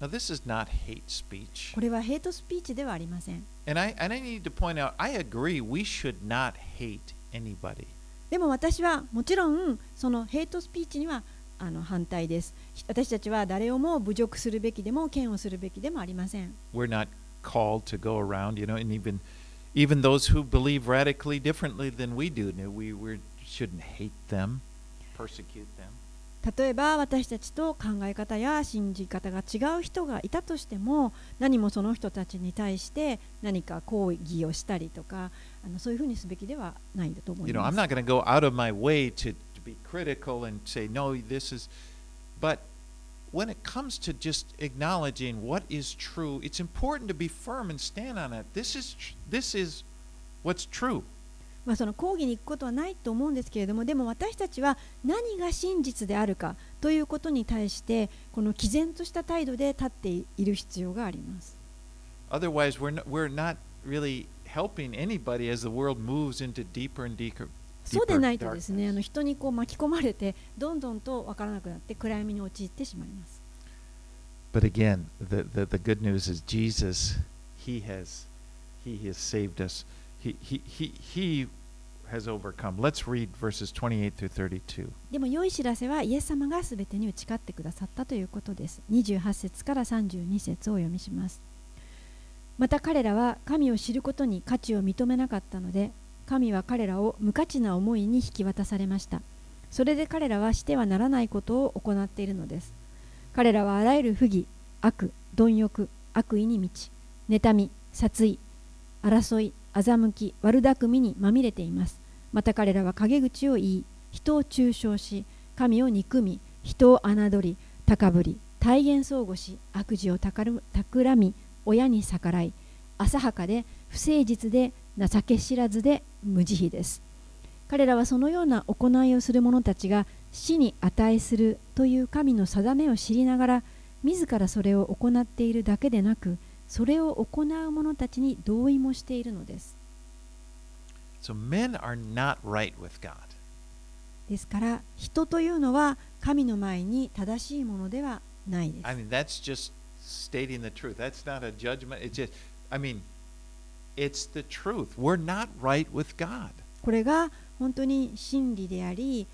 Speaker 1: Now, this is not hate speech.
Speaker 2: これはヘイトスピーチではありません
Speaker 1: And I, and I need to point out, I agree, we should not hate anybody.
Speaker 2: でも私はもちろんそのヘイトスピーチにはあの反対です私たちは誰をも侮辱するべきでも嫌悪するべきでもありません
Speaker 1: We're not called to go around, you know, and even even those who believe radically differently than we do, we, we shouldn't hate them, persecute them.
Speaker 2: 例えば私たちと考え方や信じ方が違う人がいたとしても何もその人たちに対して何か抗議をしたりとかあのそういうふうにすべきではないと思
Speaker 1: You
Speaker 2: い
Speaker 1: know,
Speaker 2: ま
Speaker 1: I'm
Speaker 2: す
Speaker 1: not going to go out of my way to, to be critical and say, no, this is. But when it comes to just acknowledging what is true, it's important to be firm and stand on it. This is this is what's true.
Speaker 2: まあ、その抗議に行くことはないと思うんですけれども、でも私たちは何が真実であるかということに対して、この毅然とした態度で立っている必要があります。
Speaker 1: Otherwise, we're not, we're not really helping anybody as the world moves into deeper and deeper.
Speaker 2: そうでないとですね、あの人にこう巻き込まれて、どんどんと分からなくなって、暗闇に陥ってしまいます。
Speaker 1: Has overcome. Let's read verses 28 through 32.
Speaker 2: でも良い知らせはイエス様が全てに打ち勝ってくださったということです。28節から32節を読みします。また彼らは神を知ることに価値を認めなかったので、神は彼らを無価値な思いに引き渡されました。それで彼らはしてはならないことを行っているのです。彼らはあらゆる不義、悪、貪欲、悪意に満ち、妬み、殺意、争い、欺き、悪巧みにまみれています。また彼らは陰口を言い、人を中傷し、神を憎み、人を侮り、高ぶり、体言相互し、悪事をたる企み、親に逆らい、浅はかで不誠実で情け知らずで無慈悲です。彼らはそのような行いをする者たちが死に値するという神の定めを知りながら、自らそれを行っているだけでなく、それを行う者たちに同意もしているのです
Speaker 1: So men are not right with God.
Speaker 2: ですから人というのは神の前に正しいものではないです
Speaker 1: I mean, that's just stating the truth. That's not a judgment. It's just, I mean, it's the truth. We're not right with God.
Speaker 2: これが本当に真理であり、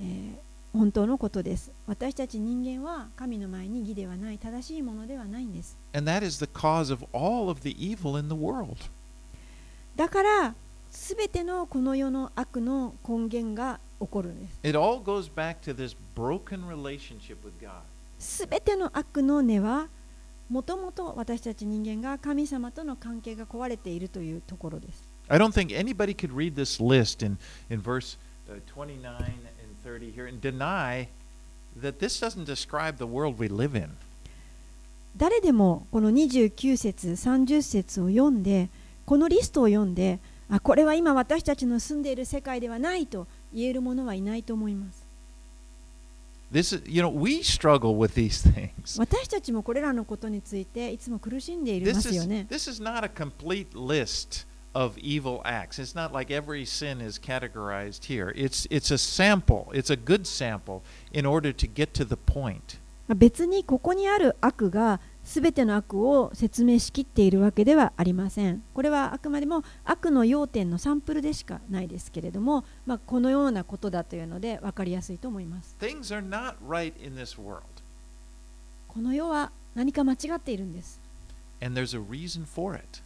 Speaker 2: えー本当のことです私たち人間は神の前に義ではない正しいものではないんです
Speaker 1: And that is the cause of all of the evil in the world.
Speaker 2: だからすべてのこの世の悪の根源が起こるんです
Speaker 1: It all goes back to this broken relationship with God.
Speaker 2: すべての悪の根はもともと私たち人間が神様との関係が壊れているというところです
Speaker 1: I don't think anybody could read this list in, in verse uh, 29 and 30 here and deny that this doesn't describe the world we live in.
Speaker 2: 誰でもこの29節30節を読んでこのリストを読んであこれは今私たちの住んでいる世界ではないと言える者はいないと思います
Speaker 1: This is, you know, we struggle with these things.
Speaker 2: 私たちもこれらのことについていつも苦しんでいま
Speaker 1: This
Speaker 2: すよ
Speaker 1: is,
Speaker 2: ね
Speaker 1: this is not a complete list of evil acts. It's not like every sin is categorized here. It's, it's a sample, it's a good sample in order to get to the point.
Speaker 2: まあ別にここにある悪が全ての悪を説明しきっているわけではありません。これはあくまでも悪の要点のサンプルでしかないですけれども、まあ、このようなことだというので分かりやすいと思います。
Speaker 1: Things are not right in this world,
Speaker 2: この世は何か間違っているんです。
Speaker 1: and there's a reason for it.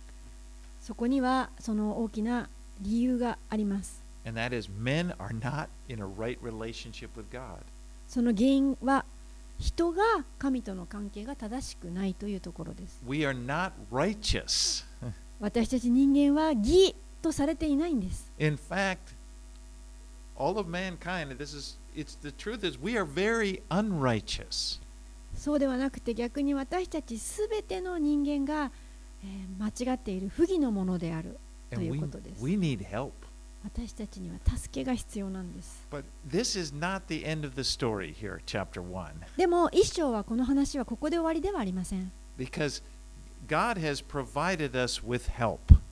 Speaker 2: そこにはその大きな理由があります。
Speaker 1: And that is, men are not in a right relationship with God.
Speaker 2: その原因は人が神との関係が正しくないというところです。
Speaker 1: We are not righteous.
Speaker 2: 私たち人間は義とされていないんです。
Speaker 1: In fact, all of mankind, this is it's the truth is we are very unrighteous.
Speaker 2: そうではなくて逆に私たちすべての人間が、えー間違っている不義のものであると
Speaker 1: And
Speaker 2: いう
Speaker 1: we,
Speaker 2: ことです。
Speaker 1: we need help.
Speaker 2: 私たちには助けが必要なんです。でも、一章はこの話はここで終わりではありません。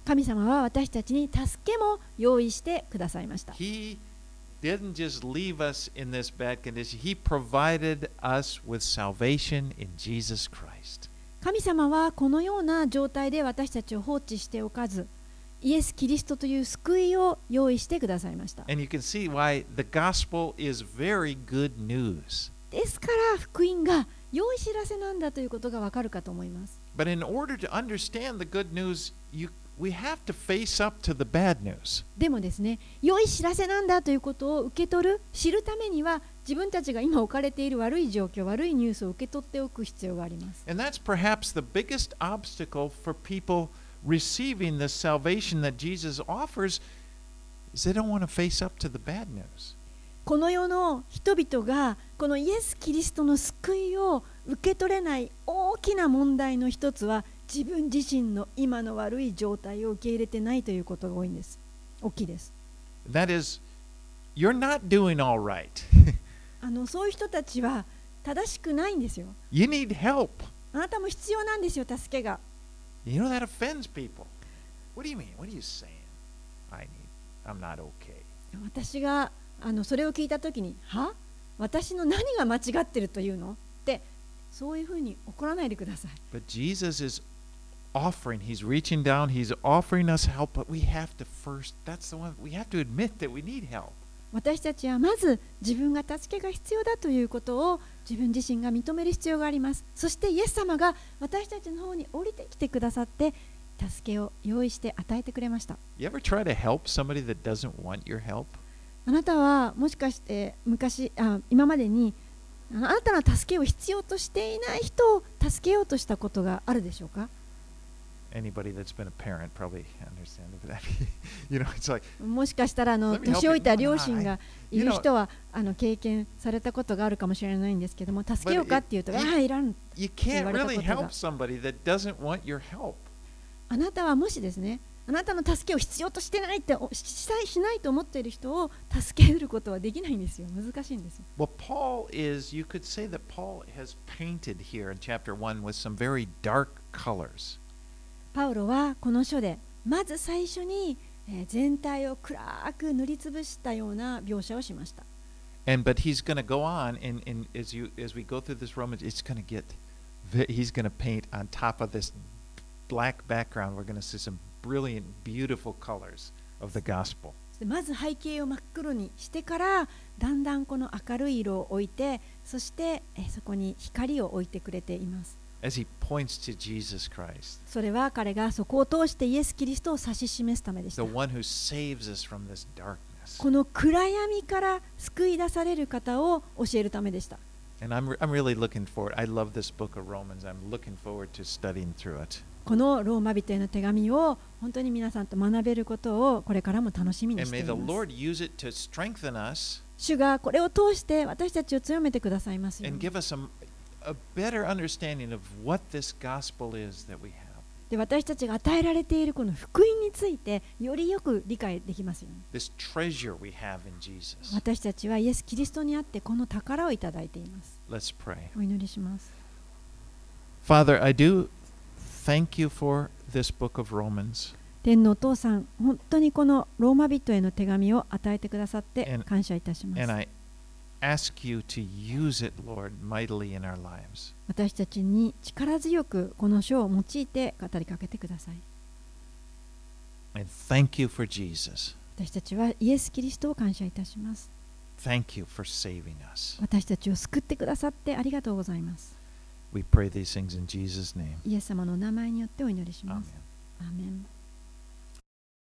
Speaker 2: 神様は私たちに助けも用意してくださいました。神様はこのような状態で私たちを放置しておかず、イエス・キリストという救いを用意してくださいました。
Speaker 1: And you can see why the gospel is very good news.
Speaker 2: ですから福音が良い知らせなんだということがわかるかと思います。
Speaker 1: But in order to understand the good news, you, we have to face up to the bad news.
Speaker 2: でもですね、良い知らせなんだということを受け取る、知るためには自分たちが今置かれている悪い状況、悪いニュースを受け取っておく必要があります。
Speaker 1: And that's perhaps the biggest obstacle for people receiving the salvation that Jesus offers is they don't want to face up to the bad news.
Speaker 2: この世の人々がこのイエス・キリストの救いを受け取れない大きな問題の一つは自分自身の今の悪い状態を受け入れてないということが多いんです。大きいです。
Speaker 1: That is, you're not doing all right.
Speaker 2: あのそういう人たちは正しくないんですよ。
Speaker 1: you need help.
Speaker 2: あなたも必要なんですよ、助けが。
Speaker 1: You know that offends people. What do you mean? What are you saying? I need, I'm not okay.
Speaker 2: 私があのそれを聞いたときに、は私の何が間違ってるというのって、そういうふうに怒らないでください。
Speaker 1: But Jesus is offering, He's reaching down, He's offering us help, but we have to first, that's the one, we have to admit that we need help.
Speaker 2: 私たちはまず自分が助けが必要だということを自分自身が認める必要があります。そしてイエス様が私たちの方に降りてきてくださって助けを用意して与えてくれました。あなたはもしかして昔あ今までにあなたの助けを必要としていない人を助けようとしたことがあるでしょうか？
Speaker 1: Anybody that's been a parent probably understand that. you know, it's like,
Speaker 2: もしかしたらあの
Speaker 1: Let me help
Speaker 2: 年老いた.両親がいる
Speaker 1: know-
Speaker 2: 人はあの経験されたことがあるかもしれないんですけども助けようかっていうと
Speaker 1: But it-
Speaker 2: ああいらん
Speaker 1: you can't
Speaker 2: 言われた
Speaker 1: really
Speaker 2: ことが。
Speaker 1: help somebody that doesn't want your help.
Speaker 2: あなたはもしですねあなたの助けを必要としてないっておししたいしないと思っている人を助けることはできないんですよ難しいんですよ
Speaker 1: Well, Paul is, you could say that Paul has painted here in chapter 1 with some very dark colors.
Speaker 2: パウロはこの書でまず最初にえー全体を暗く塗りつぶしたような描写をしました。
Speaker 1: And but he's going to go on, and, and as you as we go through this Romans, it's going to get. He's going to paint on top of this black background. We're going to see some brilliant, beautiful colors of the gospel.
Speaker 2: でまず背景を真っ黒にしてからだんだんこの明るい色を置いてそしてえーそこに光を置いてくれています。それは彼がそこを通してイエス・キリストを指し示すためでした。この暗闇から救い出される方を教えるためでした。このローマ人への手紙を本当に皆さんと学べることをこれからも楽しみにしています。主がこれを通して私たちを強めてくださいますように。私たちが与えられているこの福音についてよりよく理解できますよ、
Speaker 1: ね。
Speaker 2: 私たちはイエス・キリストにあってこの宝をいただいています。お祈りします。
Speaker 1: Father, I do thank
Speaker 2: 天のお父さん、本当にこのローマ人への手紙を与えてくださって感謝いたします。
Speaker 1: Ask you to use it, Lord, mightily in our lives.
Speaker 2: 私たちに力強くこの書を用いて語りかけてください
Speaker 1: And thank you for Jesus.
Speaker 2: 私たちはイエス・キリストを感謝いたします
Speaker 1: Thank you for saving us.
Speaker 2: 私たちを救ってくださってありがとうございます
Speaker 1: We pray these things in Jesus' name.
Speaker 2: イエス様のお名前によってお祈りしま
Speaker 1: Amen.
Speaker 2: すアーメン